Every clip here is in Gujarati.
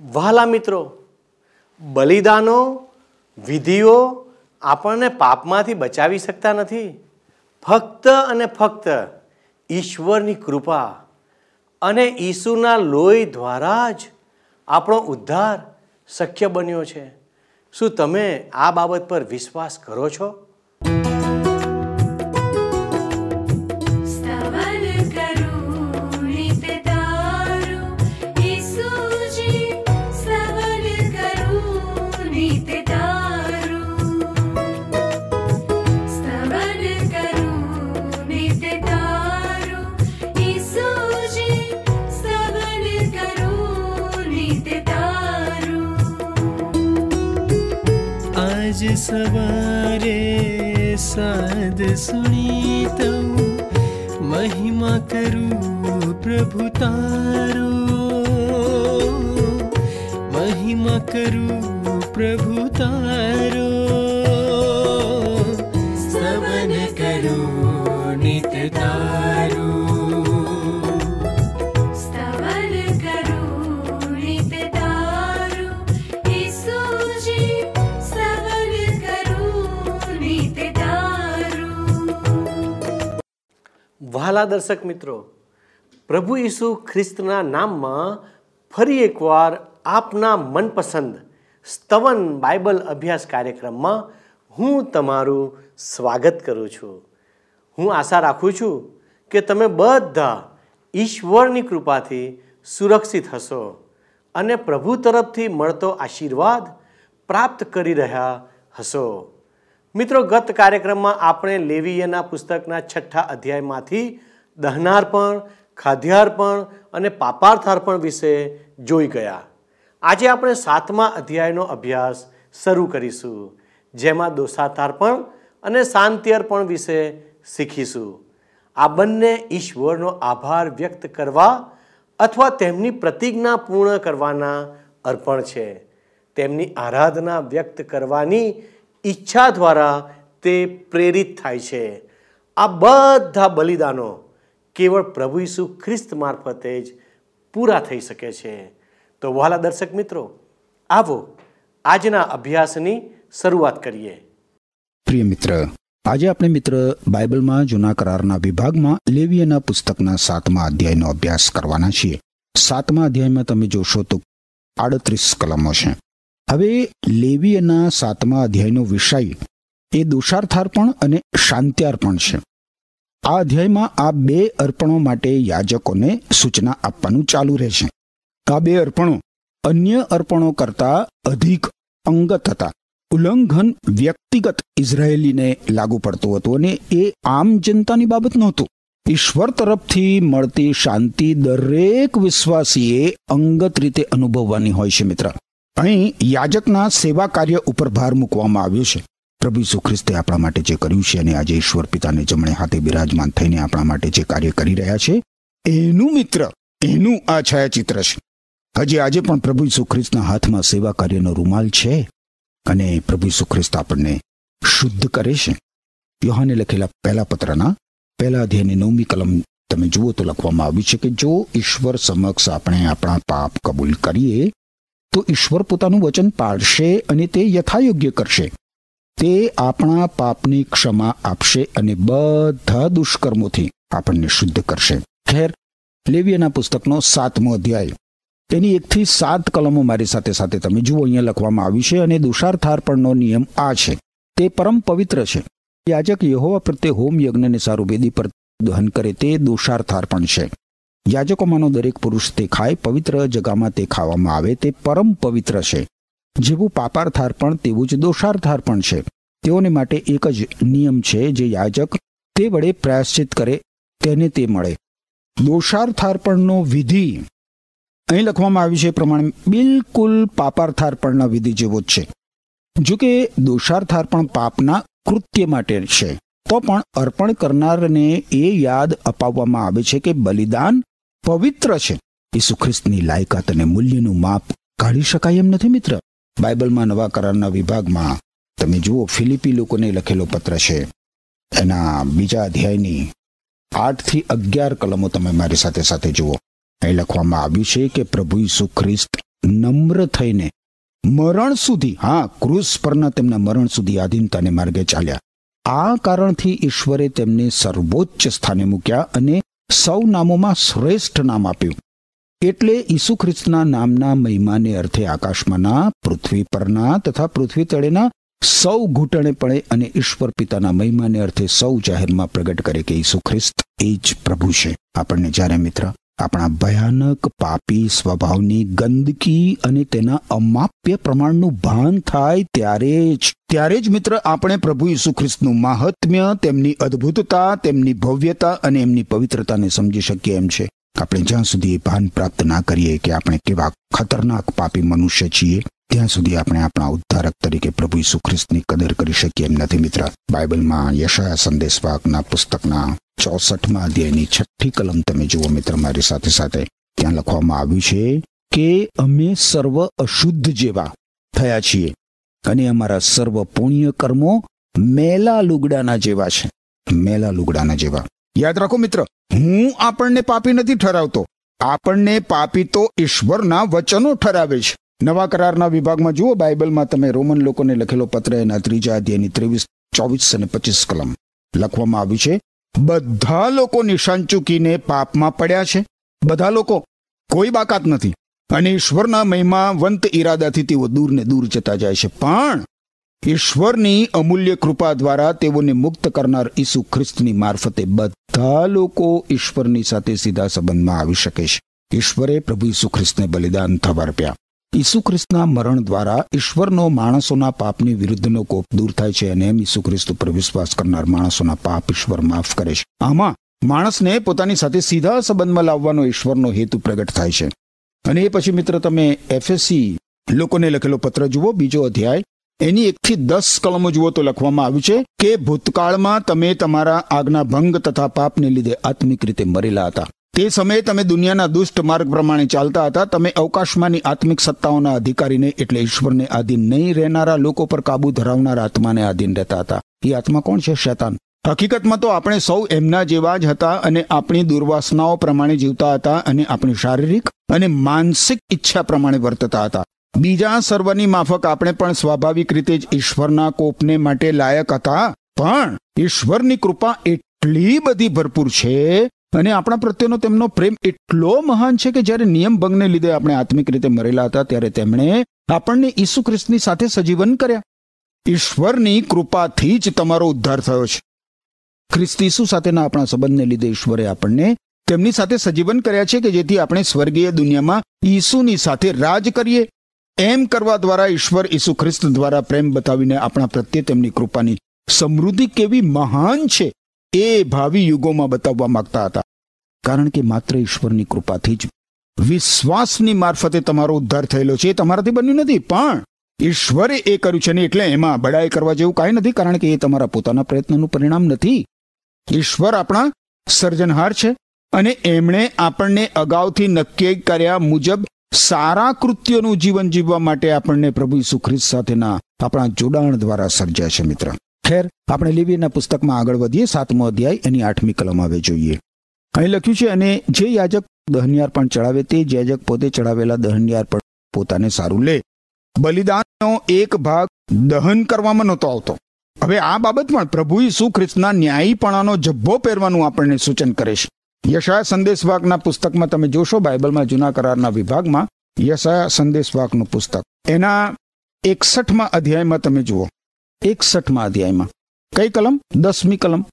વહાલા મિત્રો, બલિદાનો, વિધિઓ આપણને પાપમાંથી બચાવી શકતા નથી. ફક્ત અને ફક્ત ઈશ્વરની કૃપા અને ઈસુના લોહી દ્વારા જ આપણો ઉદ્ધાર શક્ય બન્યો છે. શું તમે આ બાબત પર વિશ્વાસ કરો છો? सवारे साध सुनीतौ महिमा करु प्रभुतारो महिमा करु प्रभुतारो વહાલા દર્શક મિત્રો, પ્રભુ ઈસુ ખ્રિસ્તના નામમાં ફરી એકવાર આપના મનપસંદ સ્તવન બાઇબલ અભ્યાસ કાર્યક્રમમાં હું તમારું સ્વાગત કરું છું. હું આશા રાખું છું કે તમે બધા ઈશ્વરની કૃપાથી સુરક્ષિત હશો અને પ્રભુ તરફથી મળતો આશીર્વાદ પ્રાપ્ત કરી રહ્યા હશો. મિત્રો, ગત કાર્યક્રમમાં આપણે લેવીયના પુસ્તકના છઠ્ઠા અધ્યાયમાંથી દહનાર્પણ, ખાદ્યાર્પણ અને પાપાર્થાર્પણ વિશે જોઈ ગયા. આજે આપણે સાતમા અધ્યાયનો અભ્યાસ શરૂ કરીશું, જેમાં દોષાતાર્પણ અને શાંતિ અર્પણ વિશે શીખીશું. આ બંને ઈશ્વરનો આભાર વ્યક્ત કરવા અથવા તેમની પ્રતિજ્ઞા પૂર્ણ કરવાના અર્પણ છે. તેમની આરાધના વ્યક્ત કરવાની ઈચ્છા દ્વારા તે પ્રેરિત થાય છે. આ બધા બલિદાનો કેવળ પ્રભુ ઈસુ ખ્રિસ્ત મારફતે જ પૂરા થઈ શકે છે. તો વહાલા દર્શક મિત્રો, આવો આજના અભ્યાસની શરૂઆત કરીએ. પ્રિય મિત્ર, આજે આપણે મિત્ર બાઇબલમાં જૂના કરારના વિભાગમાં લેવીયના પુસ્તકના સાતમા અધ્યાયનો અભ્યાસ કરવાના છીએ. સાતમા અધ્યાયમાં તમે જોશો તો આડત્રીસ કલમો છે. હવે લેવીયના સાતમા અધ્યાયનો વિષય એ દોષાર્થાર્પણ અને શાંત્યાર્પણ છે. આ અધ્યાયમાં આ બે અર્પણો માટે યાજકોને સૂચના આપવાનું ચાલુ રહે છે. આ બે અર્પણો અન્ય અર્પણો કરતાં અધિક અંગત હતા. ઉલ્લંઘન વ્યક્તિગત ઇઝરાયેલીને લાગુ પડતું હતું અને એ આમ જનતાની બાબત નહોતું. ઈશ્વર તરફથી મળતી શાંતિ દરેક વિશ્વાસીએ અંગત રીતે અનુભવવાની હોય છે મિત્ર. અહીં યાજકના સેવા કાર્ય ઉપર ભાર મૂકવામાં આવ્યો છે. પ્રભુ ઈસુ ખ્રિસ્તે આપણા માટે જે કર્યું છે અને આજે ઈશ્વર પિતાને જમણે હાથે બિરાજમાન થઈને આપણા માટે જે કાર્ય કરી રહ્યા છે, એનું મિત્ર, એનું આ છાયાચિત્ર છે. હજી આજે પણ પ્રભુ ઈસુ હાથમાં સેવા કાર્યનો રૂમાલ છે અને પ્રભુ ઈસુ ખ્રિસ્ત આપણને શુદ્ધ કરે છે. યોહાને લખેલા પહેલા પત્રના પહેલા અધ્યાયની નવમી કલમ તમે જુઓ તો લખવામાં આવ્યું છે કે જો ઈશ્વર સમક્ષ આપણે આપણા પાપ કબૂલ કરીએ તો ઈશ્વર પોતાનું વચન પાળશે અને તે યથાયોગ્ય કરશે. તે આપણા પાપની ક્ષમા આપશે અને બધા દુષ્કર્મોથી આપણને શુદ્ધ કરશે. ખેર, લેવિયના પુસ્તકનો સાતમો અધ્યાય. તેની એકથી સાત કલમો મારી સાથે સાથે તમે જુઓ, અહીંયા લખવામાં આવી છે, અને દુષાર્થાર્પણનો નિયમ આ છે. તે પરમ પવિત્ર છે. યાજક યહોવા પ્રત્યે હોમ યજ્ઞને સારું વેદી પર દહન કરે તે દોષાર્થાર્પણ છે. યાજકોમાંનો દરેક પુરુષ તે ખાય, પવિત્ર જગામાં તે ખાવામાં આવે, તે પરમ પવિત્ર છે. જેવું પાપાર્થાર્પણ તેવું જ દોષાર્થાર્પણ છે. તેઓને માટે એક જ નિયમ છે જે યાજક તે વડે પ્રાયશ્ચિત કરે, તેને તે મળે. દોષાર્થાર્પણનો વિધિ. અહીં લખવામાં આવ્યું છે એ પ્રમાણે બિલકુલ પાપાર્થાર્પણના વિધિ જેવો જ છે. જો કે દોષાર્થાર્પણ પાપના કૃત્ય માટે છે. તો પણ અર્પણ કરનારને એ યાદ અપાવવામાં આવે છે કે બલિદાન પવિત્ર છે. ઈસુ ખ્રિસ્તની લાયકાત અને મૂલ્યનું માપ કાઢી શકાય એમ નથી મિત્ર. બાઇબલમાં નવા કરારના વિભાગમાં તમે જુઓ, ફિલિપી લોકોને લખેલો પત્ર છે. એના બીજા અધ્યાયની આઠથી અગિયાર કલમો તમે મારી સાથે સાથે જુઓ. અહીં લખવામાં આવ્યું છે કે પ્રભુ ઈસુ ખ્રિસ્ત નમ્ર થઈને મરણ સુધી, હા, ક્રુસ પરના તેમના મરણ સુધી આધીનતાને માર્ગે ચાલ્યા. આ કારણથી ઈશ્વરે તેમને સર્વોચ્ચ સ્થાને મૂક્યા અને સૌ નામોમાં શ્રેષ્ઠ નામ આપ્યું. એટલે ઈસુ ખ્રિસ્તના નામના મહિમાને અર્થે આકાશમાંના, પૃથ્વી પરના તથા પૃથ્વી તળેના સૌ ઘૂંટણે પડે અને ઈશ્વર પિતાના મહિમાને અર્થે સૌ જાહેરમાં પ્રગટ કરે કે ઈસુ ખ્રિસ્ત એ જ પ્રભુ છે. આપણને જ્યારે મિત્ર આપણા ભયાનક પાપી સ્વભાવની ગંદકી અને તેના અમાપ્ય પ્રમાણનું ભાન થાય ત્યારે જ ત્યારે જ મિત્ર, આપણે પ્રભુ ઈસુ ખ્રિસ્તનું મહાત્મ્ય, તેમની અદ્ભુતતા, તેમની ભવ્યતા અને એમની પવિત્રતાને સમજી શકીએ એમ છે. આપણે જ્યાં સુધી ભાન પ્રાપ્ત ના કરીએ કે આપણે કેવા ખતરનાક પાપી મનુષ્ય છીએ, ત્યાં સુધી આપણે આપણા ઉદ્ધારક તરીકે પ્રભુ ઈસુ ખ્રિસ્તની કદર કરી શકીએ એમ નથી મિત્ર. બાઇબલમાં યશાયા સંદેશવાકના પુસ્તકના ચોસઠમાં અધ્યાયની છઠ્ઠી કલમ તમે જુઓ મિત્ર, મારી સાથે સાથે. ત્યાં લખવામાં આવ્યું છે કે અમે સર્વ અશુદ્ધ જેવા થયા છીએ. અને અમારા સર્વ પુણ્ય કર્મો મેલા લુગડાના જેવા છે. મેલા લુગડાના જેવા. યાદ રાખો મિત્ર, હું આપણને પાપી નથી ઠરાવતો. આપણને પાપી તો ઈશ્વરના વચનો ઠરાવે છે. નવા કરારના વિભાગમાં જુઓ, બાઇબલમાં તમે રોમન લોકોને લખેલો પત્ર એના ત્રીજા અધ્યાયની ત્રેવીસ, ચોવીસ અને પચીસ કલમ. લખવામાં આવ્યું છે, બધા લોકો નિશાન ચૂકીને પાપમાં પડ્યા છે. બધા લોકો, કોઈ બાકાત નથી. અને ઈશ્વરના મહિમાવંત ઈરાદાથી તેઓ દૂર ને દૂર જતા જાય છે. પણ ઈશ્વરની અમૂલ્ય કૃપા દ્વારા તેઓને મુક્ત કરનાર ઈસુ ખ્રિસ્તની મારફતે બધા લોકો ઈશ્વરની સાથે સીધા સંબંધમાં આવી શકે છે. ઈશ્વરે પ્રભુ ઈસુ ખ્રિસ્તને બલિદાન થવાર્પ્યા ઈસુ ખ્રિસ્તના મરણ દ્વારા ઈશ્વરનો માણસોના પાપની વિરુદ્ધનો કોપ દૂર થાય છે અને એમ ઈસુ ખ્રિસ્ત ઉપર વિશ્વાસ કરનાર માણસોના પાપ ઈશ્વર માફ કરે છે. આમાં માણસને પોતાની સાથે સીધા સંબંધમાં લાવવાનો ઈશ્વરનો હેતુ પ્રગટ થાય છે. અને એ પછી મિત્ર તમે એફએસસી લોકોને લખેલો પત્ર જુઓ, બીજો અધ્યાય. એની એકથી દસ કલમો જુઓ તો લખવામાં આવ્યું છે કે ભૂતકાળમાં તમે તમારા આજ્ઞા ભંગ તથા પાપને લીધે આત્મિક રીતે મરેલા હતા. તે સમયે તમે દુનિયાના દુષ્ટ માર્ગ પ્રમાણે ચાલતા હતા. તમે અવકાશમાંની આત્મિક સત્તાઓના અધિકારીને એટલે ઈશ્વરને આધીન નહીં રહેનારા લોકો પર કાબુ ધરાવનારા આત્માને આધીન રહેતા હતા. એ આત્મા કોણ છે? શૈતાન. હકીકતમાં તો આપણે સૌ એમના જેવા જ હતા અને આપણી દુર્વાસનાઓ પ્રમાણે જીવતા હતા અને આપણી શારીરિક અને માનસિક ઈચ્છા પ્રમાણે વર્તતા હતા. બીજા સર્વની માફક આપણે પણ સ્વાભાવિક રીતે જ ઈશ્વરના કોપને માટે લાયક હતા. પણ ઈશ્વરની કૃપા એટલી બધી ભરપૂર છે અને આપણા પ્રત્યેનો તેમનો પ્રેમ એટલો મહાન છે કે જ્યારે નિયમ ભંગને લીધે આપણે આત્મિક રીતે મરેલા હતા ત્યારે તેમણે આપણને ઈસુ ખ્રિસ્તની સાથે સજીવન કર્યા. ઈશ્વરની કૃપાથી જ તમારો ઉદ્ધાર થયો છે. ખ્રિસ્ત ઈસુ સાથેના આપણા સંબંધને લીધે ઈશ્વરે આપણને તેમની સાથે સજીવન કર્યા છે કે જેથી આપણે સ્વર્ગીય દુનિયામાં ઈસુની સાથે રાજ કરીએ. એમ કરવા દ્વારા ઈશ્વર ઈસુ ખ્રિસ્ત દ્વારા પ્રેમ બતાવીને આપણા પ્રત્યે તેમની કૃપાની સમૃદ્ધિ કેવી મહાન છે એ ભાવિ યુગોમાં બતાવવા માંગતા હતા. કારણ કે માત્ર ઈશ્વરની કૃપાથી જ વિશ્વાસની મારફતે તમારો ઉદ્ધાર થયેલો છે એ તમારાથી બન્યું નથી, પણ ઈશ્વરે એ કર્યું છે ને એટલે એમાં બડાઈ કરવા જેવું કાંઈ નથી કારણ કે એ તમારા પોતાના પ્રયત્નનું પરિણામ નથી. ઈશ્વર આપણા સર્જનહાર છે અને એમણે આપણને અગાઉથી નક્કી કર્યા મુજબ સારા કૃત્યોનું જીવન જીવવા માટે આપણને પ્રભુ ઈસુ સાથેના આપણા જોડાણ દ્વારા સર્જ્યા છે મિત્ર. ખેર, આપણે લેવીના પુસ્તકમાં આગળ વધીએ, સાતમો અધ્યાય, એની આઠમી કલમ આવે જોઈએ. અહીં લખ્યું છે, અને જે યાજક દહનિયાર પણ ચડાવે તે યાજક પોતે ચડાવેલા દહનિયાર પણ પોતાને સારું લે. બલિદાનનો એક ભાગ દહન કરવામાં નહોતો આવતો. હવે આ બાબત પણ પ્રભુ ઈસુ ખ્રિસ્તના ન્યાયીપણાનો જબ્બો પહેરવાનું આપણને સૂચન કરે છે. યશાયા સંદેશવાકના પુસ્તકમાં તમે જોશો, બાઇબલમાં જૂના કરારના વિભાગમાં યશાયા સંદેશવાકનું પુસ્તક. એના એકસઠમાં અધ્યાયમાં તમે જુઓ. એકસઠમાં અધ્યાયમાં. કઈ કલમ? દસમી કલમ.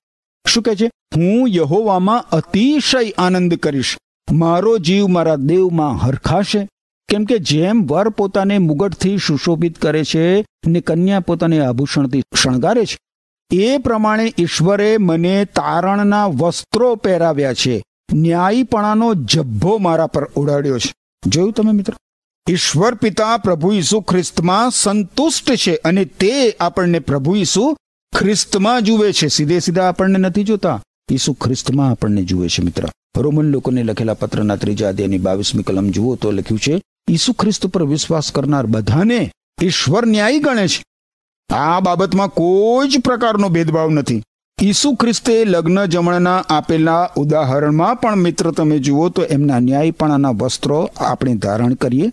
શું કહે છે? હું યહોવામાં અતિશય આનંદ કરીશ. મારો જીવ મારા દેવમાં હરખાશે. કેમ કે જેમ વર પોતાને મુગટથી સુશોભિત કરે છે, ને કન્યા પોતાને આભૂષણથી શણગારે છે. એ પ્રમાણે ઈશ્વરે મને તારણના વસ્ત્રો પહેરાવ્યા છે. ન્યાયીપણાનો જબ્બો મારા પર ઉડાડ્યો છે. જોયું તમે મિત્ર? ઈશ્વર પિતા પ્રભુ ઈસુ ખ્રિસ્તમાં સંતુષ્ટ છે અને તે આપણને પ્રભુ ઈસુ ખ્રિસ્તમાં જુએ છે. સીધે સીધા આપણને નથી જોતા. ઈસુ ખ્રિસ્તમાં આપણને જુએ છે મિત્ર. રોમન લોકોને લખેલા પત્રના ત્રીજા અધ્યાયની બાવીસમી કલમ જુઓ તો લખ્યું છે ઈસુ ખ્રિસ્ત પર વિશ્વાસ કરનાર બધાને ઈશ્વર ન્યાયી ગણે છે. આ બાબતમાં કોઈ જ પ્રકારનો ભેદભાવ નથી. ઈસુ ખ્રિસ્તે લગ્ન જમણના આપેલા ઉદાહરણમાં પણ મિત્ર તમે જુઓ તો એમના ન્યાયપણાના વસ્ત્રો આપણે ધારણ કરીએ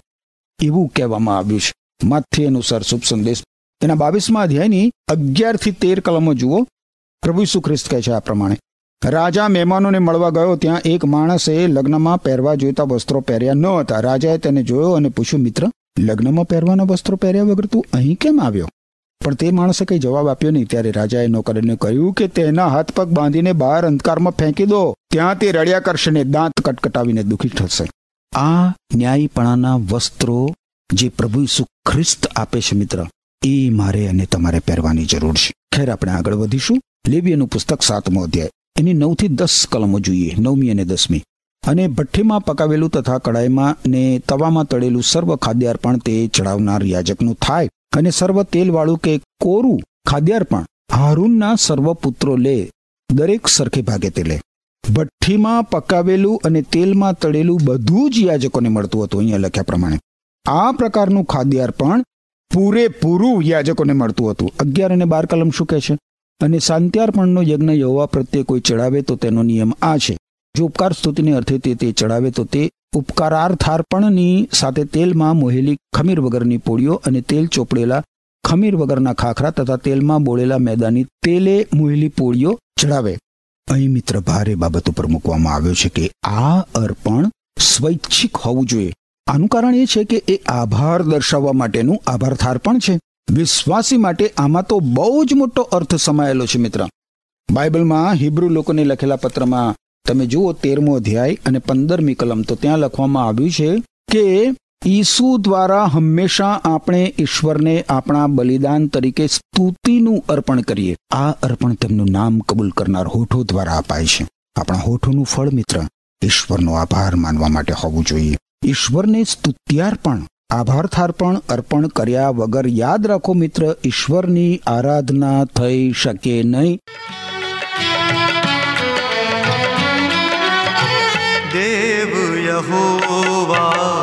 એવું કહેવામાં આવ્યું છે. માથે અનુસાર શુભ સંદેશ. એના બાવીસમાં અધ્યાયની અગિયારથી તેર કલમો જુઓ. પ્રભુ ઈસુ ખ્રિસ્ત કહે છે આ પ્રમાણે. રાજા મહેમાનોને મળવા ગયો, ત્યાં એક માણસે લગ્નમાં પહેરવા જોઈતા વસ્ત્રો પહેર્યા ન હતા. રાજાએ તેને જોયો અને પૂછ્યું, મિત્ર, લગ્નમાં પહેરવાના વસ્ત્રો પહેર્યા વગર તું અહીં કેમ આવ્યો? પણ તે માણસે કંઈ જવાબ આપ્યો નહીં. ત્યારે રાજાએ નોકરને કહ્યું કે તેના હાથ પગ બાંધીને બહાર અંધકારમાં ફેંકી દો. ત્યાં તે રડ્યા કરશે ને દાંત કટકટાવીને દુઃખી થશે આ ન્યાયપણાના વસ્ત્રો જે પ્રભુ ઈસુ ખ્રિસ્ત આપે છે, મિત્ર, એ મારે અને તમારે પહેરવાની જરૂર છે. ખેર, આપણે આગળ વધીશું. લેવીયનું પુસ્તક સાતમો અધ્યાય. એની નવથી દસ કલમો જોઈએ, નવમી અને દસમી. અને ભઠ્ઠીમાં પકાવેલું તથા કડાઈમાં ને તવામાં તળેલું સર્વ ખાદ્યાર્પણ તે ચડાવનાર યાજકનું થાય. અને સર્વ તેલવાળું કે કોરું ખાદ્યાર્પણ હારૂનના સર્વ પુત્રો લે, દરેક સરખે ભાગે તે લે. ભઠ્ઠીમાં પકાવેલું અને તેલમાં તળેલું બધું જ યાજકોને મળતું હતું અહીંયા લખ્યા પ્રમાણે. આ પ્રકારનું ખાદ્યાર્પણ પૂરેપૂરું યાજકોને મળતું હતું. અગિયાર અને બાર કલમ શું કહે છે? અને શાંત્યાર્પણનો યજ્ઞ યહોવા પ્રત્યે કોઈ ચડાવે તો તેનો નિયમ આ છે. જો ઉપકાર સ્તુતિને અર્થે તે તે ચડાવે તો તે ઉપકારાર્થાર્પણની સાથે તેલમાં મોહેલી ખમીર વગરની પોળીઓ અને તેલ ચોપડેલા ખમીર વગરના ખાખરા તથા તેલમાં બોળેલા મેદાની તેલે મોહેલી પોળીઓ ચડાવે. અહીં મિત્ર, ભારે બાબત ઉપર મૂકવામાં આવ્યો છે કે આ અર્પણ સ્વૈચ્છિક હોવું જોઈએ. આનું કારણ એ છે કે એ આભાર દર્શાવવા માટેનું આભારથાર પણ છે. વિશ્વાસી માટે આમાં તો બહુ જ મોટો અર્થ સમાયેલો છે, મિત્ર. બાઇબલમાં હિબ્રુ લોકોને લખેલા પત્રમાં તમે જુઓ, તેરમો અધ્યાય અને પંદરમી કલમ, તો ત્યાં લખવામાં આવ્યું છે કે ઈસુ દ્વારા હંમેશા આપણે ઈશ્વરને આપણા બલિદાન તરીકે સ્તુતિનું અર્પણ કરીએ. આ અર્પણ તેમનું નામ કબૂલ કરનાર હોઠો દ્વારા અપાય છે. આપણા હોઠોનું ફળ, મિત્ર, ઈશ્વરનો આભાર માનવા માટે હોવું જોઈએ. ઈશ્વરને સ્તુત્યાર્પણ આભારથાર્પણ અર્પણ કર્યા વગર યાદ રાખો મિત્ર ઈશ્વરની આરાધના થઈ શકે નહીં. દેવ યહોવા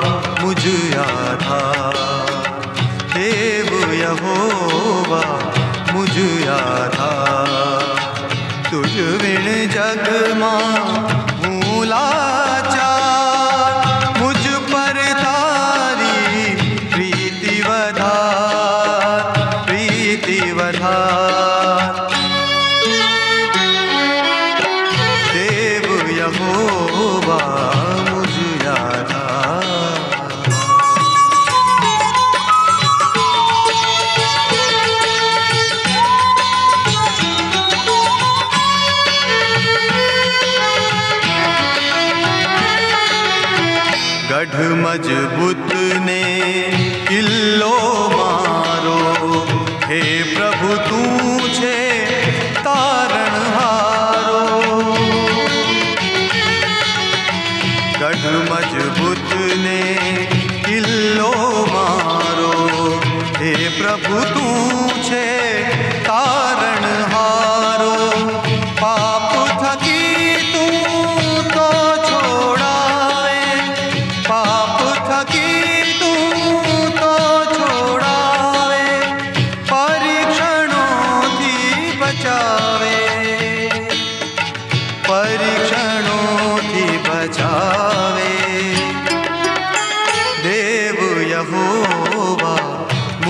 મજબૂતને કિલ્લો મારો હે પ્રભુ તું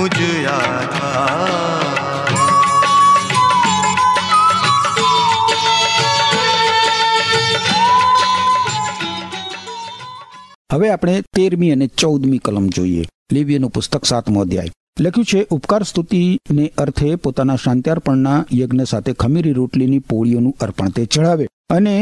मुझ आधा હવે આપણે તેરમી અને ચૌદમી કલમ જોઈએ લેવીયનું પુસ્તક સાતમો અધ્યાય લખ્યું છે ઉપકાર સ્તુતિને અર્થે પોતાના શાંત્યાર્પણના યજ્ઞ સાથે ખમીરી રોટલીની પોળીઓનું અર્પણ તે ચડાવે અને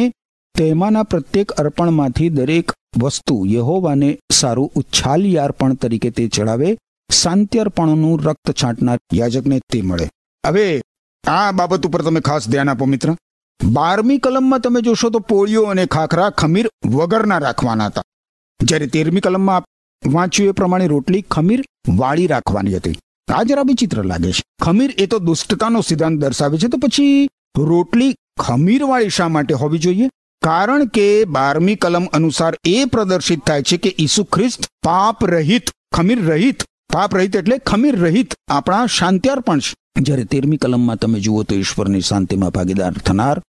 તેમાંના પ્રત્યેક અર્પણમાંથી દરેક વસ્તુ યહોવાને સારું ઉચ્છાલી અર્પણ તરીકે તે ચડાવે શાંત્યર્પણનું રક્ત છાંટનાર યાજકને તે મળે. હવે, આ બાબત ઉપર તમે ખાસ ધ્યાન આપો મિત્ર. બારમી કલમમાં તમે જોશો તો પોળીઓ અને ખાખરા ખમીર વગરના રાખવાના હતા. જ્યારે તેરમી કલમમાં વાંચ્યું એ પ્રમાણે રોટલી ખમીર વાળી રાખવાની હતી. આ જરા વિચિત્ર લાગે છે. ખમીર એ તો દુષ્ટતાનો સિદ્ધાંત દર્શાવે છે, તો પછી રોટલી ખમીરવાળી શા માટે હોવી જોઈએ? કારણ કે બારમી કલમ અનુસાર એ પ્રદર્શિત થાય છે કે ઈસુ ખ્રિસ્ત પાપ રહિત, ખમીર રહિત પાપ રહિત એટલે ખમીર રહિત. આપણા શાંત્યાર્પણ છે. જ્યારે તેરમી કલમમાં તમે જુઓ તો ઈશ્વરની શાંતિમાં ભાગીદાર થનાર,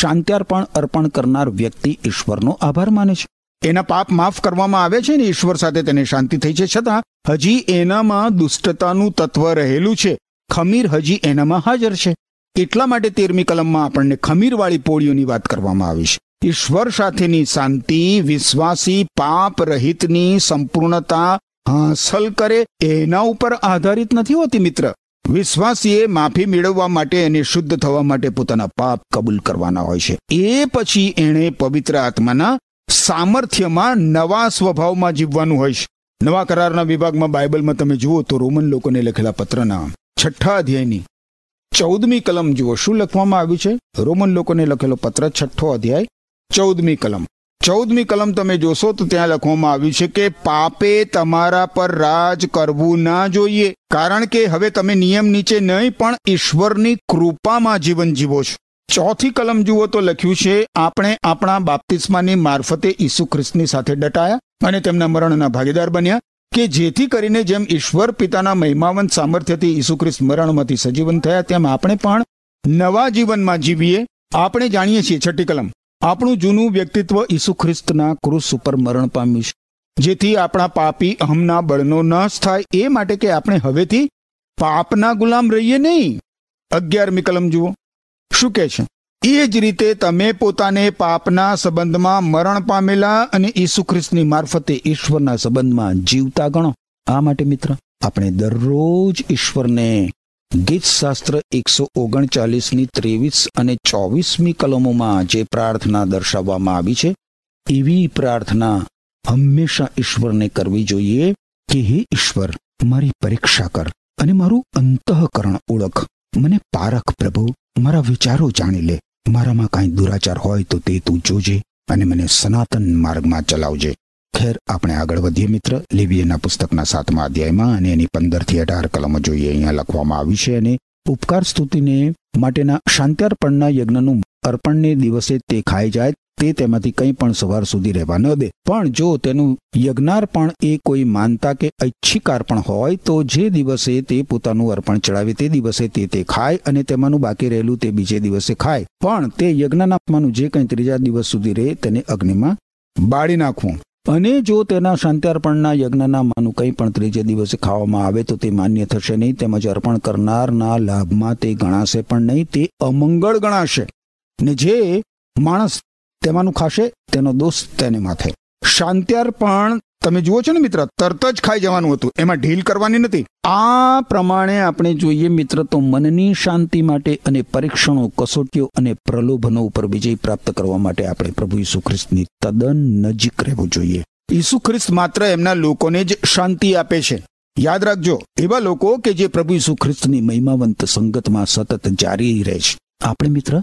શાંત્યાર્પણ અર્પણ કરનાર વ્યક્તિ ઈશ્વરનો આભાર માને છે. એના પાપ માફ કરવામાં આવે છે ને ઈશ્વર સાથે તેને શાંતિ થઈ છે. છતાં હજી એનામાં દુષ્ટતાનું તત્વ રહેલું છે. ખમીર હજી એનામાં હાજર છે. એટલા માટે તેરમી કલમમાં આપણને ખમીરવાળી પોળીઓની વાત કરવામાં આવી છે. ઈશ્વર સાથેની શાંતિ, વિશ્વાસી, પાપ રહિતની સંપૂર્ણતા હાંસલ કરે, એના ઉપર આધારિત નથી હોતી મિત્ર. વિશ્વાસીએ માફી મેળવવા માટે અને શુદ્ધ થવા માટે પોતાના પાપ કબૂલ કરવાના હોય છે. એ પછી એણે પવિત્ર આત્માના સામર્થ્યમાં નવા સ્વભાવમાં જીવવાનું હોય છે. નવા કરારના વિભાગમાં બાઇબલમાં તમે જુઓ તો રોમન લોકોને લખેલા પત્રના છઠ્ઠા અધ્યાયની ચૌદમી કલમ જુઓ, શું લખવામાં આવ્યું છે? રોમન લોકોને લખેલો પત્ર છઠ્ઠો અધ્યાય, ચૌદમી કલમ. ચૌદમી કલમ તમે જોશો તો ત્યાં લખવામાં આવ્યું છે કે પાપે તમારા પર રાજ કરવું ના જોઈએ. કારણ કે હવે તમે નિયમ નીચે નહીં, પણ ઈશ્વરની કૃપામાં જીવન જીવો છો. ચોથી કલમ જુઓ તો લખ્યું છે, આપણે આપણા બાપ્તિસ્માની મારફતે ઈસુ ખ્રિસ્તની સાથે ડટાયા અને તેમના મરણના ભાગીદાર બન્યા કે જેથી કરીને જેમ ઈશ્વર પિતાના મહિમાવંત સામર્થ્યથી ઈસુ ખ્રિસ્ત મરણમાંથી સજીવન થયા, તેમ આપણે પણ નવા જીવનમાં જીવીએ. આપણે જાણીએ છીએ છઠ્ઠી કલમ. આપણું જૂનું વ્યક્તિત્વ ઈસુ ખ્રિસ્તના ક્રુસ ઉપર મરણ પામ્યું છે. જેથી આપણા પાપી અહમના બળનો નાશ થાય એ માટે કે આપણે હવેથી પાપના ગુલામ રહીએ નહીં. અગિયારમી કલમ જુઓ. શું કહે છે? એ જ રીતે તમે પોતાને પાપના સંબંધમાં મરણ પામેલા અને ઈસુ ખ્રિસ્તની મારફતે ઈશ્વરના સંબંધમાં જીવતા ગણો. આ માટે મિત્ર, આપણે દરરોજ ઈશ્વરને ગીતશાસ્ત્ર એકસો ઓગણચાલીસની ત્રેવીસ અને ચોવીસમી કલમોમાં જે પ્રાર્થના દર્શાવવામાં આવી છે, એવી પ્રાર્થના હંમેશા ઈશ્વરને કરવી જોઈએ કે હે ઈશ્વર, મારી પરીક્ષા કર અને મારું અંતઃકરણ ઓળખ. મને પારખ પ્રભુ, મારા વિચારો જાણી લે. મારામાં કાંઈ દુરાચાર હોય તો તે તું જોજે અને મને સનાતન માર્ગમાં ચલાવજે. ખેર આપણે આગળ વધીએ મિત્ર. લિવિયના પુસ્તકના સાતમા અધ્યાયમાં અને એની પંદરથી અઢાર કલમો જોઈએ. અહીંયા લખવામાં આવી છે અને ઉપકાર સ્તુતિને માટેના શાંત્યાર્પણના યજ્ઞનું અર્પણને દિવસે તે ખાઈ જાય તે તેમાંથી કંઈ પણ સવાર સુધી રહેવા ન દે. પણ જો તેનું યજ્ઞાર્પણ એ કોઈ માનતા કે ઐચ્છિક અર્પણ હોય તો જે દિવસે તે પોતાનું અર્પણ ચડાવે તે દિવસે તે તે ખાય અને તેમાંનું બાકી રહેલું તે બીજે દિવસે ખાય. પણ તે યજ્ઞનાત્માનું જે કંઈ ત્રીજા દિવસ સુધી રહે તેને અગ્નિમાં બાળી નાખવું. અને જો તેના શાંત્યાર્પણના યજ્ઞના માનું કંઈ પણ ત્રીજે દિવસે ખાવામાં આવે તો તે માન્ય થશે નહીં. તેમજ અર્પણ કરનારના લાભમાં તે ગણાશે પણ નહીં. તે અમંગળ ગણાશે. ને જે માણસ તેમાંનું ખાશે, તેનો દોષ તેને માથે. શાંત્યાર્પણ તમે જુઓ છો ને મિત્ર, તરત જ ખાઈ જવાનું હતું. એમાં ઢીલ કરવાની નથી. આ પ્રમાણે આપણે જોઈએ મિત્ર, તો મનની શાંતિ માટે અને પરીક્ષણો, કસોટીઓ અને પ્રલોભનો ઉપર વિજય પ્રાપ્ત કરવા માટે આપણે પ્રભુ ઈસુ ખ્રિસ્તની તદ્દન નજીક રહેવું જોઈએ. ઈસુ ખ્રિસ્ત માત્ર એમના લોકોને જ શાંતિ આપે છે. યાદ રાખજો, એવા લોકો કે જે પ્રભુ ઈસુ ખ્રિસ્તની મહિમાવંત સંગતમાં સતત જારી રહે છે. આપણે મિત્ર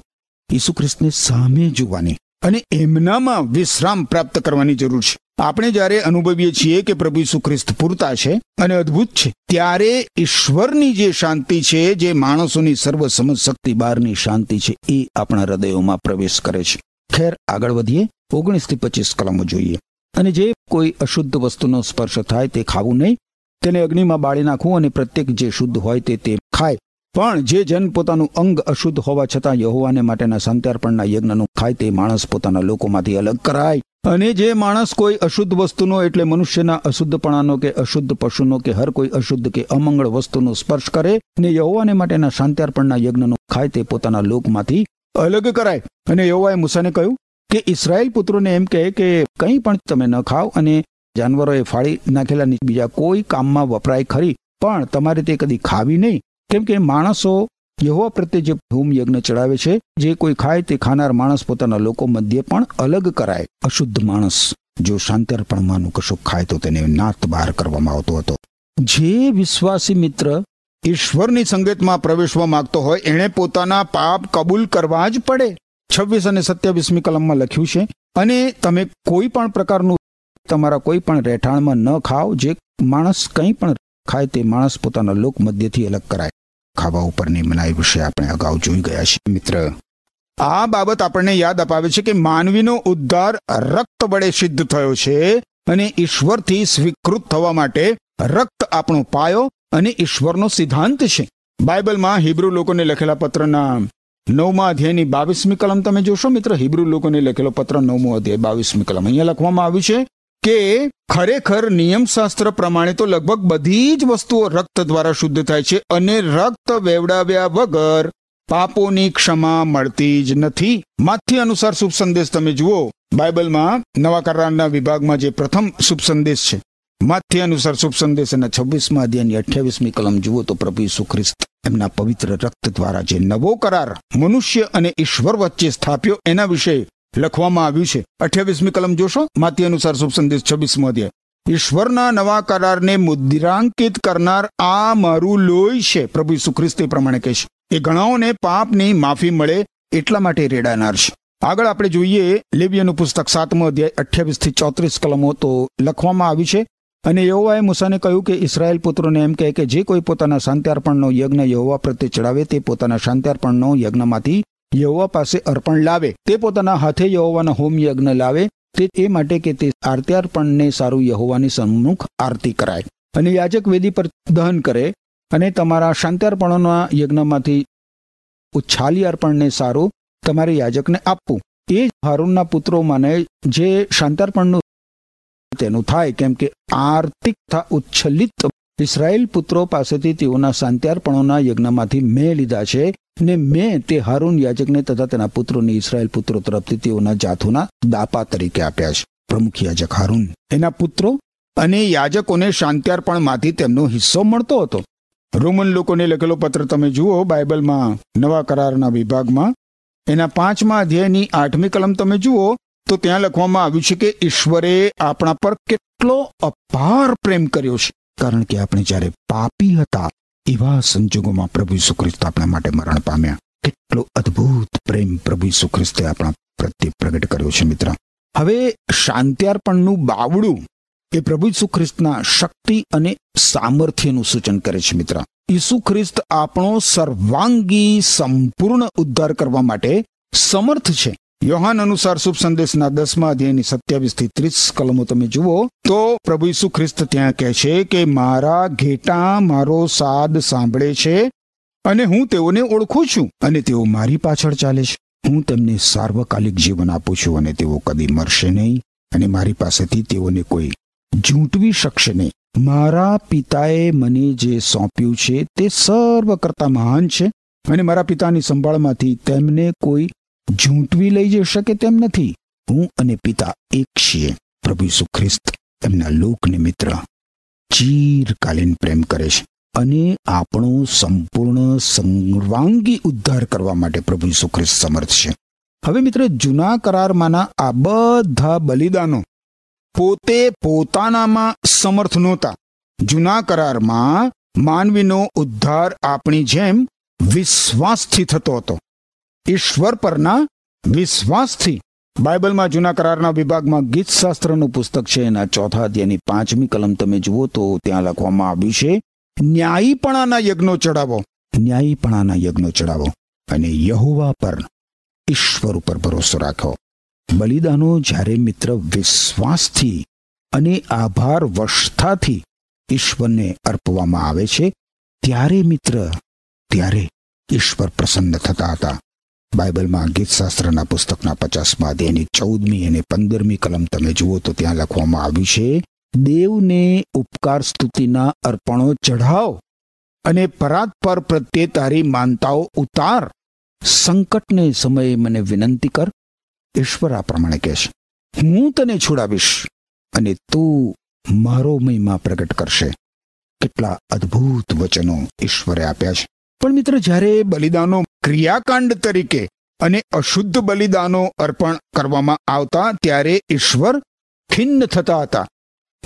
ઈસુ ખ્રિસ્તને સામે જોવાની અને એમનામાં વિશ્રામ પ્રાપ્ત કરવાની જરૂર છે. આપણે જ્યારે અનુભવીએ છીએ કે પ્રભુ ઈસુ ખ્રિસ્ત પૂરતા છે અને અદ્ભુત છે, ત્યારે ઈશ્વરની જે શાંતિ છે, જે માણસોની સર્વ સમજ શક્તિ બહારની શાંતિ છે, એ આપણા હૃદયોમાં પ્રવેશ કરે છે. ખેર, આગળ વધીએ. ઓગણીસથી પચીસ કલમો જોઈએ. અને જે કોઈ અશુદ્ધ વસ્તુનો સ્પર્શ થાય તે ખાવું નહીં. તેને અગ્નિમાં બાળી નાખવું અને પ્રત્યેક જે શુદ્ધ હોય તે તે ખાય. પણ જે જન પોતાનું અંગ અશુદ્ધ હોવા છતાં યહોવાને માટેના સંત્યાર્પણના યજ્ઞનું ખાય તે માણસ પોતાના લોકોમાંથી અલગ કરાય. અને જે માણસ કોઈ અશુદ્ધ વસ્તુનો એટલે મનુષ્યના અશુદ્ધપણાનો કે અશુદ્ધ પશુનો કે હર કોઈ અશુદ્ધ કે અમંગળ વસ્તુનો સ્પર્શ કરે ને યહોવાને માટેના શાંત્યાર્પણના યજ્ઞનું ખાય તે પોતાના લોકમાંથી અલગ કરાય. અને યહોવાએ મૂસાને કહ્યું કે ઇસરાયેલ પુત્રોને એમ કહે કે કંઈ પણ તમે ન ખાઓ અને જાનવરોએ ફાળી નાખેલા બીજા કોઈ કામમાં વપરાય ખરી, પણ તમારે તે કદી ખાવી નહીં. કેમ કે માણસો યહોવા પ્રત્યે જે હોમ યજ્ઞ ચડાવે છે, જે કોઈ ખાય તે ખાનાર માણસ પોતાના લોકો મધ્ય પણ અલગ કરાય. અશુદ્ધ માણસ જો શાંતર્પણમાંનું કશું ખાય તો તેને નાત બહાર કરવામાં આવતો હતો. જે વિશ્વાસી મિત્ર ઈશ્વરની સંગતમાં પ્રવેશવા માંગતો હોય, એણે પોતાના પાપ કબૂલ કરવા જ પડે. છવ્વીસ અને સત્યાવીસમી કલમમાં લખ્યું છે, અને તમે કોઈ પણ પ્રકારનું, તમારા કોઈ પણ રહેઠાણમાં ન ખાઓ, જે માણસ કંઈ પણ ખાય તે માણસ પોતાના લોક મધ્યથી અલગ કરાય. ખાવા ઉપરની મનાઈ વિશે આપણે અગાઉ જોઈ ગયા છીએ, મિત્ર. આ બાબત આપણને યાદ અપાવે છે કે માનવીનો ઉદ્ધાર રક્ત વડે સિદ્ધ થયો છે અને ઈશ્વરથી સ્વીકૃત થવા માટે રક્ત આપણો પાયો અને ઈશ્વરનો સિદ્ધાંત છે. બાઇબલમાં હિબ્રુ લોકોને લખેલા પત્રના નવમા અધ્યાયની બાવીસમી કલમ તમે જોશો, મિત્ર? હિબ્રુ લોકોને લખેલો પત્ર નવમો અધ્યાય બાવીસમી કલમ. અહીંયા લખવામાં આવ્યું છે કે ખરેખર નિયમશાસ્ત્ર પ્રમાણે તો લગભગ બધી જ વસ્તુઓ રક્ત દ્વારા શુદ્ધ થાય છે અને રક્ત વેવડાવ્યા વગર પાપોની ક્ષમા મળતી જ નથી. માથ્ય અનુસાર શુભ સંદેશ તમે જુઓ. બાઇબલમાં નવા કરારના વિભાગમાં જે પ્રથમ શુભ સંદેશ છે. માથ્ય અનુસાર શુભ સંદેશ એના છવ્વીસમાં અધ્યાયની અઠ્યાવીસમી કલમ જુઓ તો પ્રભુ ઈસુ ખ્રિસ્ત એમના પવિત્ર રક્ત દ્વારા જે નવો કરાર મનુષ્ય અને ઈશ્વર વચ્ચે સ્થાપ્યો એના વિશે લખવામાં આવ્યું છે. અઠ્યાવીસમી કલમ જોશો? માતી અનુસાર શુભ સંદેશ છવ્વીસમો અધ્યાય. ઈશ્વરના નવા કરારને મુદ્રાંકિત કરનાર આ મારું લોહી છે, પ્રભુ ઈસુ ખ્રિસ્ત પ્રમાણે કહે છે. એ ઘણાઓને પાપની માફી મળે એટલા માટે રેડાનાર છે. આગળ આપણે જોઈએ લેબિયાનું પુસ્તક સાતમો અધ્યાય અઠ્યાવીસથી ચોત્રીસ કલમો તો લખવામાં આવી છે. અને યહોવાએ મૂસાને કહ્યું કે ઇસરાયેલ પુત્રોને એમ કહે કે જે કોઈ પોતાના શાંત્યાર્પણનો યજ્ઞ યહોવા પ્રત્યે ચડાવે તે પોતાના શાંત્યાર્પણનો યજ્ઞમાંથી યહોવા પાસે અર્પણ લાવે. તે પોતાના હાથે યહોવાના હોમ યજ્ઞ લાવે. તે એ માટે કે તે આરત્યાર્પણને સારું યહોવાની સન્મુખ આરતી કરાય. અને યાજક વેદી પર દહન કરે અને તમારા શાંત્યાર્પણોના યજ્ઞમાંથી ઉચ્છાલી અર્પણને સારું તમારે યાજકને આપવું. એ હારૂનના પુત્રોમાંને જે શાંતાર્પણનું તેનું થાય, કેમ કે આર્થિક ઉચ્છલિત ઇસરાયેલ પુત્રો પાસેથી તેઓના શાંત્યાર્પણોના યજ્ઞમાંથી મેં લીધા છે. ને મેં તે હારૂન યાજકને તથા તેના પુત્રોને ઇસરાયેલ પુત્રો તરફથી તેઓના જાથોના દાપા તરીકે આપ્યા છે. પ્રમુખ યાજક હારૂન. એના પુત્રો અને યાજકોને શાંત્યાર્પણમાંથી તેમનો હિસ્સો મળતો હતો. રોમન લોકોને લખેલો પત્ર તમે જુઓ, બાઇબલમાં નવા કરારના વિભાગમાં. એના પાંચમા અધ્યાયની આઠમી કલમ તમે જુઓ, તો ત્યાં લખવામાં આવ્યું છે કે ઈશ્વરે આપણા પર કેટલો અપાર પ્રેમ કર્યો છે. કારણ કે આપણે જ્યારે પાપી હતા એવા સંજોગોમાં પ્રભુ ઈસુ ખ્રિસ્ત આપણા માટે મરણ પામ્યા. કેટલો અદ્ભુત પ્રેમ પ્રભુ ઈસુ ખ્રિસ્તે આપણા પ્રત્યે પ્રગટ કર્યો છે મિત્ર. હવે શાંત્યાર્પણનું બાવડું એ પ્રભુ ઈસુ ખ્રિસ્તના શક્તિ અને સામર્થ્યનું સૂચન કરે છે મિત્ર. ઈસુ ખ્રિસ્ત આપણો સર્વાંગી સંપૂર્ણ ઉદ્ધાર કરવા માટે સમર્થ છે. યોહાન અનુસાર શુભ સંદેશના દસમા અધ્યાયની સત્યાવીસથી ત્રીસ કલમો તમે જુઓ, તો પ્રભુ ઈસુ ખ્રિસ્ત ત્યાં કહે છે કે, મારા ઘેટા મારો સાદ સાંભળે છે અને હું તેઓને ઓળખું છું અને તેઓ મારી પાછળ ચાલે છે. હું તેમને સાર્વકાલિક જીવન આપું છું અને તેઓ કદી મરશે નહીં અને મારી પાસેથી તેઓને કોઈ ઝૂંટવી શકશે નહીં. મારા પિતાએ મને જે સોંપ્યું છે તે સર્વ કરતા મહાન છે અને મારા પિતાની સંભાળમાંથી તેમને કોઈ ઝૂંટવી લઈ જઈ શકે તેમ નથી. હું અને પિતા એક છીએ. પ્રભુ ઈસુ ખ્રિસ્ત એમના લોકને મિત્ર. ચીરકાલીન પ્રેમ કરે છે અને આપણો સંપૂર્ણ સર્વાંગી ઉદ્ધાર કરવા માટે પ્રભુ ઈસુ ખ્રિસ્ત સમર્થ છે. હવે મિત્ર જૂના કરારમાંના આ બધા બલિદાનો પોતે પોતાનામાં સમર્થ નહોતા. જૂના કરારમાં માનવીનો ઉદ્ધાર આપણી જેમ વિશ્વાસથી થતો હતો. ઈશ્વર પરના વિશ્વાસથી બાઇબલમાં જૂના કરારના વિભાગમાં ગીતશાસ્ત્રનું પુસ્તક છે. એના ચોથા અધ્યાયની પાંચમી કલમ તમે જુઓ તો ત્યાં લખવામાં આવ્યું છે, ન્યાયીપણાના યજ્ઞો ચડાવો ન્યાયીપણાના યજ્ઞો ચડાવો અને યહોવા પર ઈશ્વર ઉપર ભરોસો રાખો. બલિદાનો જ્યારે મિત્ર વિશ્વાસથી અને આભાર વશતાથી ઈશ્વરને અર્પવામાં આવે છે, ત્યારે મિત્ર, ત્યારે ઈશ્વર પ્રસન્ન થતા હતા. બાઇબલમાં ગીતશાસ્ત્રના પુસ્તકના પચાસમાં અધ્યાયની ચૌદમી અને પંદરમી કલમ તમે જુઓ તો ત્યાં લખવામાં આવ્યું છે, દેવને ઉપકાર સ્તુતિના અર્પણો ચઢાવ અને પરાત પર પ્રત્યે તારી માનતાઓ ઉતાર. સંકટને સમયે મને વિનંતી કર. ઈશ્વર આ પ્રમાણે કહેશ હું તને છોડાવીશ અને તું મારો મહિમા પ્રગટ કરશે. કેટલા અદ્ભુત વચનો ઈશ્વરે આપ્યા છે. પણ મિત્ર, જ્યારે બલિદાનો ક્રિયાકાંડ તરીકે અને અશુદ્ધ બલિદાનો અર્પણ કરવામાં આવતા ત્યારે ઈશ્વર ખિન્ન થતા હતા.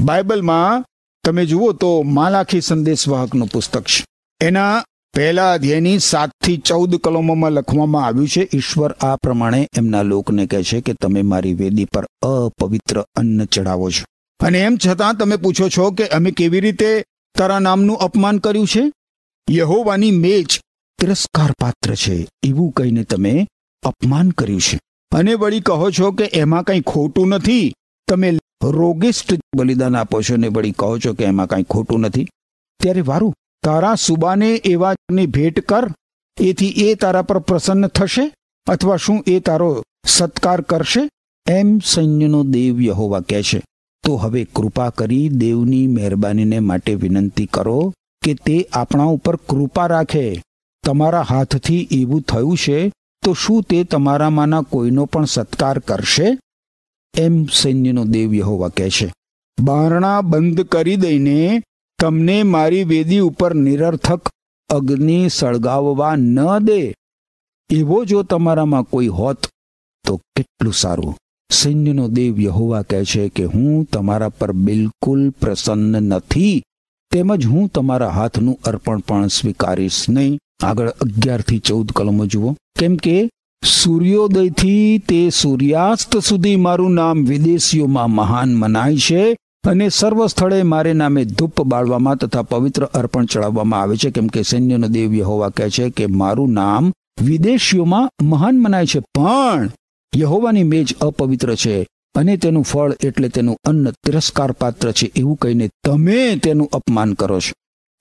બાઇબલમાં તમે જુઓ તો માલાખી સંદેશવાહકનું પુસ્તક છે. એના પહેલા અધ્યાયની સાતથી ચૌદ કલમોમાં લખવામાં આવ્યું છે, ઈશ્વર આ પ્રમાણે એમના લોકને કહે છે કે તમે મારી વેદી પર અપવિત્ર અન્ન ચડાવો છો. અને એમ છતાં તમે પૂછો છો કે અમે કેવી રીતે તારા નામનું અપમાન કર્યું છે? યહોવાની મેચ તિરસ્કાર પાત્ર છે. એવું કહીને તમે અપમાન કર્યું છે. અને વળી કહો છો કે એમાં કંઈ ખોટું નથી. તમે રોગિસ્ટ બલિદાન આપો છો ને વળી કહો છો કે એમાં કંઈ ખોટું નથી. ત્યારે વારું, તારા સુબાને એવાની ભેટ કર. એથી એ તારા પર પ્રસન્ન થશે અથવા શું એ તારો સત્કાર કરશે? એમ સૈન્યનો દેવ યહોવા કહે છે. તો હવે કૃપા કરી દેવની મહેરબાનીને માટે વિનંતી કરો કે તે આપણા ઉપર કૃપા રાખે. તમારા હાથથી એવું થયું છે, તો શું તે તમારામાંના કોઈનો પણ સત્કાર કરશે? એમ સૈન્યનો દેવ યહોવા કહે છે. બારણા બંધ કરી દઈને તમને મારી વેદી ઉપર નિરર્થક અગ્નિ સળગાવવા ન દે. એવો જો તમારામાં કોઈ હોત, તો કેટલું સારું. સૈન્યનો દેવ યહોવા કહે છે કે હું તમારા પર બિલકુલ પ્રસન્ન નથી. તેમજ હું તમારા હાથનું અર્પણ પણ સ્વીકારીશ નહીં. આગળ અગિયારથી ચૌદ કલમો જુઓ. કેમ કે સૂર્યોદયથી તે સૂર્યાસ્ત સુધી મારું નામ વિદેશીઓમાં મહાન મનાય છે અને સર્વ સ્થળે મારે નામે ધૂપ બાળવામાં તથા પવિત્ર અર્પણ ચડાવવામાં આવે છે. કેમ કે સૈન્યનો દેવ યહોવા કહે છે કે મારું નામ વિદેશીઓમાં મહાન મનાય છે. પણ યહોવાની મેજ અપવિત્ર છે. અને તેનું ફળ એટલે તેનું અન્ન તિરસ્કાર પાત્ર છે એવું કહીને તમે તેનું અપમાન કરો છો.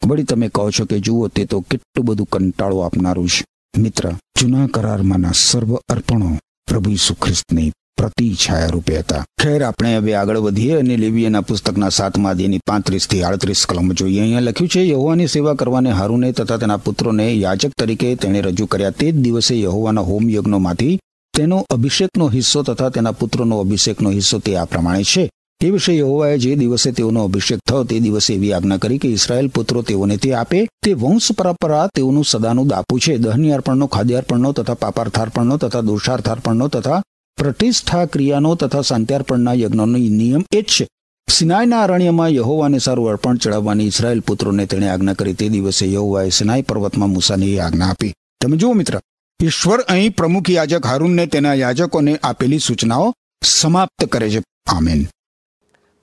વળી તમે કહો છો કે જુઓ, તે તો કેટલું બધું કંટાળો આપનારું છે. મિત્ર, જૂના કરારમાંના સર્વ અર્પણો પ્રભુ ઈસુ ખ્રિસ્તની પ્રતિ છાયા રૂપે હતા. ખેર, આપણે હવે આગળ વધીએ અને લેવીએના પુસ્તકના સાતમા અધ્યાયની પાંત્રીસથી આડત્રીસ કલમ જોઈએ. અહીંયા લખ્યું છે, યહોવાની સેવા કરવાને હારુને તથા તેના પુત્રોને યાજક તરીકે તેણે રજૂ કર્યા તે જ દિવસે યહોવાના હોમ યજ્ઞોમાંથી તેનો અભિષેકનો હિસ્સો તથા તેના પુત્રનો અભિષેકનો હિસ્સો તે આ પ્રમાણે છે. તે વિશે યહોવાએ જે દિવસે તેઓનો અભિષેક થયો તે દિવસે એવી આજ્ઞા કરી કે ઇસરાયેલ પુત્રો તેઓને તે આપે. તે વંશ પરંપરા તેઓનું સદાનું દાપુ છે. દહની અર્પણનો ખાદ્યાર્પણનો તથા પાપાર્થાર્પણનો તથા દોષાર્થાર્પણનો તથા પ્રતિષ્ઠા ક્રિયાનો તથા શાંત્યાર્પણના યજ્ઞનો નિયમ એ જ છે. સિનાઈના અરણ્યમાં યહોવાને સારું અર્પણ ચડાવવાની ઇસરાયેલ પુત્રોને તેણે આજ્ઞા કરી. તે દિવસે યહોવાએ સિનાઈ પર્વતમાં મૂસાને એ આજ્ઞા આપી. તમે જુઓ મિત્ર ઈશ્વર અહીં પ્રમુખ યાજક હારૂનને તેના યાજકોને આપેલી સૂચનાઓ સમાપ્ત કરે છે. આમેન.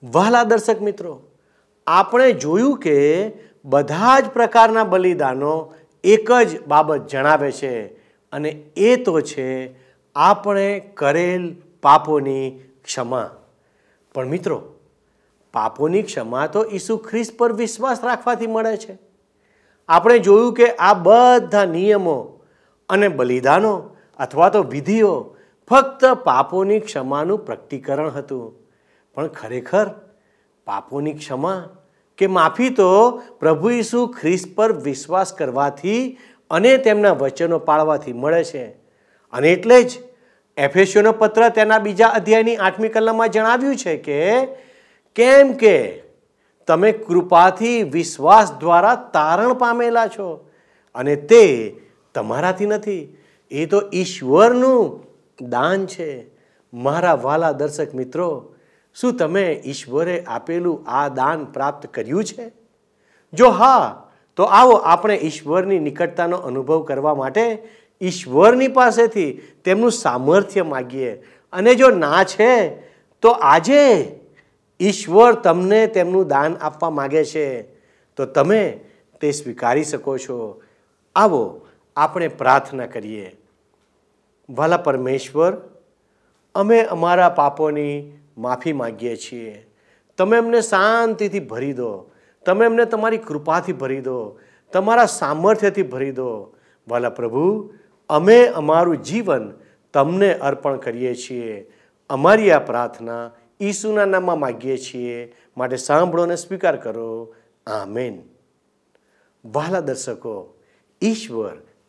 વહાલા દર્શક મિત્રો, આપણે જોયું કે બધા જ પ્રકારના બલિદાનો એક જ બાબત જણાવે છે અને એ તો છે આપણે કરેલ પાપોની ક્ષમા. પણ મિત્રો, પાપોની ક્ષમા તો ઈસુ ખ્રિસ્ત પર વિશ્વાસ રાખવાથી મળે છે. આપણે જોયું કે આ બધા નિયમો અને બલિદાનો અથવા તો વિધિઓ ફક્ત પાપોની ક્ષમાનું પ્રકટીકરણ હતું. પણ ખરેખર પાપોની ક્ષમા કે માફી તો પ્રભુ ઈસુ ખ્રિસ્ત પર વિશ્વાસ કરવાથી અને તેમના વચનો પાળવાથી મળે છે. અને એટલે જ એફેસીઓનો પત્ર તેના બીજા અધ્યાયની આઠમી કલમમાં જણાવ્યું છે કે, કેમ કે તમે કૃપાથી વિશ્વાસ દ્વારા તારણ પામેલા છો અને તે તમારાથી નથી. એ તો ઈશ્વરનું દાન છે. મારા વાલા દર્શક મિત્રો, શું તમે ઈશ્વરે આપેલું આ દાન પ્રાપ્ત કર્યું છે? જો હા, તો આવો આપણે ઈશ્વરની નિકટતાનો અનુભવ કરવા માટે ઈશ્વરની પાસેથી તેમનું સામર્થ્ય માગીએ. અને જો ના છે, તો આજે ઈશ્વર તમને તેમનું દાન આપવા માગે છે. તો તમે તે સ્વીકારી શકો છો. આવો આપણે પ્રાર્થના કરીએ. વાલા પરમેશ્વર, અમે અમારા પાપોની માફી માગીએ છીએ. તમે અમને શાંતિથી ભરી દો. તમે અમને તમારી કૃપાથી ભરી દો. તમારા સામર્થ્યથી ભરી દો. વાલા પ્રભુ, અમે અમારું જીવન તમને અર્પણ કરીએ છીએ. અમારી આ પ્રાર્થના ઈસુના નામમાં માગીએ છીએ. માટે સાંભળો અને સ્વીકાર કરો. આમેન. વહાલા દર્શકો, ઈશ્વર